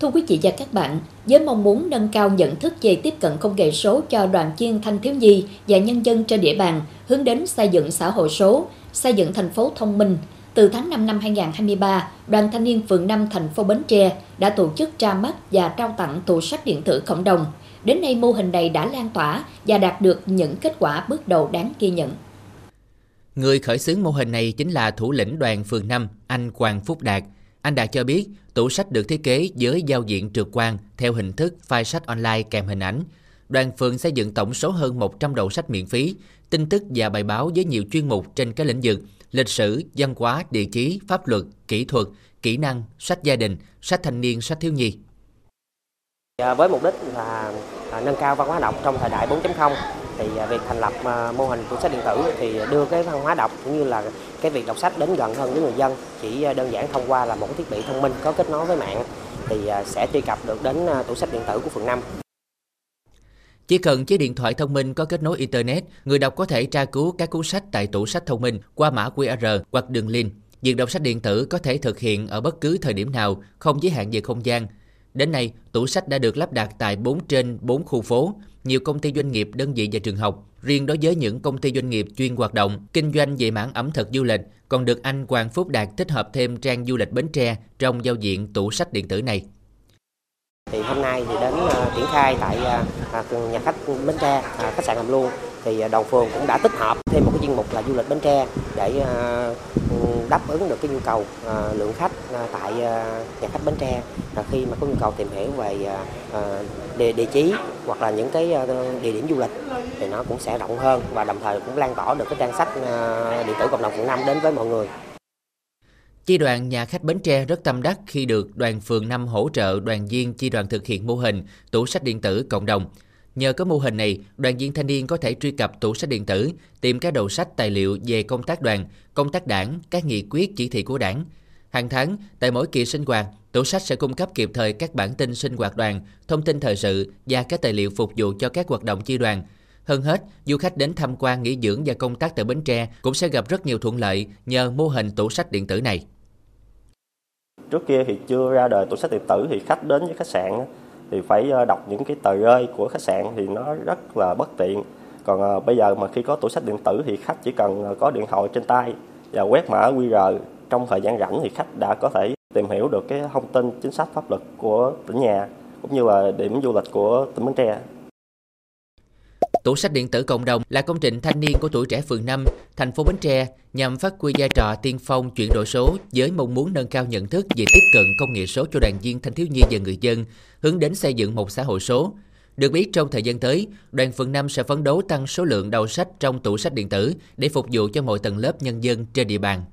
Thưa quý vị và các bạn, với mong muốn nâng cao nhận thức về tiếp cận công nghệ số cho đoàn viên thanh thiếu nhi và nhân dân trên địa bàn, hướng đến xây dựng xã hội số, xây dựng thành phố thông minh, từ tháng 5 năm 2023, Đoàn Thanh niên phường 5 thành phố Bến Tre đã tổ chức ra mắt và trao tặng tủ sách điện tử cộng đồng. Đến nay mô hình này đã lan tỏa và đạt được những kết quả bước đầu đáng ghi nhận. Người khởi xướng mô hình này chính là thủ lĩnh đoàn phường 5, anh hoàng Phúc Đạt. Anh Đạt cho biết, tủ sách được thiết kế với giao diện trực quan theo hình thức file sách online kèm hình ảnh. Đoàn phường xây dựng tổng số hơn 100 đầu sách miễn phí, tin tức và bài báo với nhiều chuyên mục trên các lĩnh vực lịch sử, văn hóa, địa chí, pháp luật, kỹ thuật, kỹ năng, sách gia đình, sách thanh niên, sách thiếu nhi. Với mục đích là à, nâng cao văn hóa đọc trong thời đại 4.0 thì à, việc thành lập à, mô hình tủ sách điện tử thì đưa cái văn hóa đọc cũng như là cái việc đọc sách đến gần hơn với người dân chỉ à, đơn giản thông qua là một thiết bị thông minh có kết nối với mạng thì sẽ truy cập được đến tủ sách điện tử của phường 5. Chỉ cần chiếc điện thoại thông minh có kết nối Internet, người đọc có thể tra cứu các cuốn sách tại tủ sách thông minh qua mã QR hoặc đường link. Việc đọc sách điện tử có thể thực hiện ở bất cứ thời điểm nào, không giới hạn về không gian. Đến nay, tủ sách đã được lắp đặt tại 4 trên 4 khu phố, nhiều công ty doanh nghiệp, đơn vị và trường học. Riêng đối với những công ty doanh nghiệp chuyên hoạt động, kinh doanh về mảng ẩm thực du lịch, còn được anh Hoàng Phúc Đạt tích hợp thêm trang du lịch Bến Tre trong giao diện tủ sách điện tử này. Thì hôm nay thì đến uh, triển khai tại uh, nhà khách Bến Tre, uh, khách sạn Hàm Luông thì đoàn phường cũng đã tích hợp thêm một cái chuyên mục là du lịch Bến Tre để ờ, đáp ứng được cái nhu cầu ờ, lượng khách ờ, tại nhà khách Bến Tre khi mà có nhu cầu tìm hiểu về địa, địa chí hoặc là những cái địa điểm du lịch thì nó cũng sẽ rộng hơn và đồng thời cũng lan tỏa được cái trang sách điện tử cộng đồng quận 5 đến với mọi người. Chi đoàn nhà khách Bến Tre rất tâm đắc khi được đoàn phường 5 hỗ trợ đoàn viên chi đoàn thực hiện mô hình tủ sách điện tử cộng đồng. Nhờ có mô hình này, đoàn viên thanh niên có thể truy cập tủ sách điện tử, tìm các đầu sách tài liệu về công tác đoàn, công tác đảng, các nghị quyết chỉ thị của đảng. Hàng tháng, tại mỗi kỳ sinh hoạt, tủ sách sẽ cung cấp kịp thời các bản tin sinh hoạt đoàn, thông tin thời sự và các tài liệu phục vụ cho các hoạt động chi đoàn. Hơn hết, du khách đến tham quan nghỉ dưỡng và công tác tại Bến Tre cũng sẽ gặp rất nhiều thuận lợi nhờ mô hình tủ sách điện tử này. Trước kia thì chưa ra đời tủ sách điện tử thì khách đến với khách sạn thì phải ờ, đọc những cái tờ rơi của khách sạn thì nó rất là bất tiện. Còn ờ, bây giờ mà khi có tủ sách điện tử thì khách chỉ cần ờ, có điện thoại trên tay và quét mã QR trong thời gian rảnh thì khách đã có thể tìm hiểu được cái thông tin chính sách pháp luật của tỉnh nhà, cũng như là điểm du lịch của tỉnh Bến Tre. Tủ sách điện tử cộng đồng là công trình thanh niên của tuổi trẻ phường 5, thành phố Bến Tre nhằm phát huy vai trò tiên phong chuyển đổi số với mong muốn nâng cao nhận thức về tiếp cận công nghệ số cho đoàn viên thanh thiếu nhi và người dân, hướng đến xây dựng một xã hội số. Được biết trong thời gian tới, đoàn phường 5 sẽ phấn đấu tăng số lượng đầu sách trong tủ sách điện tử để phục vụ cho mọi tầng lớp nhân dân trên địa bàn.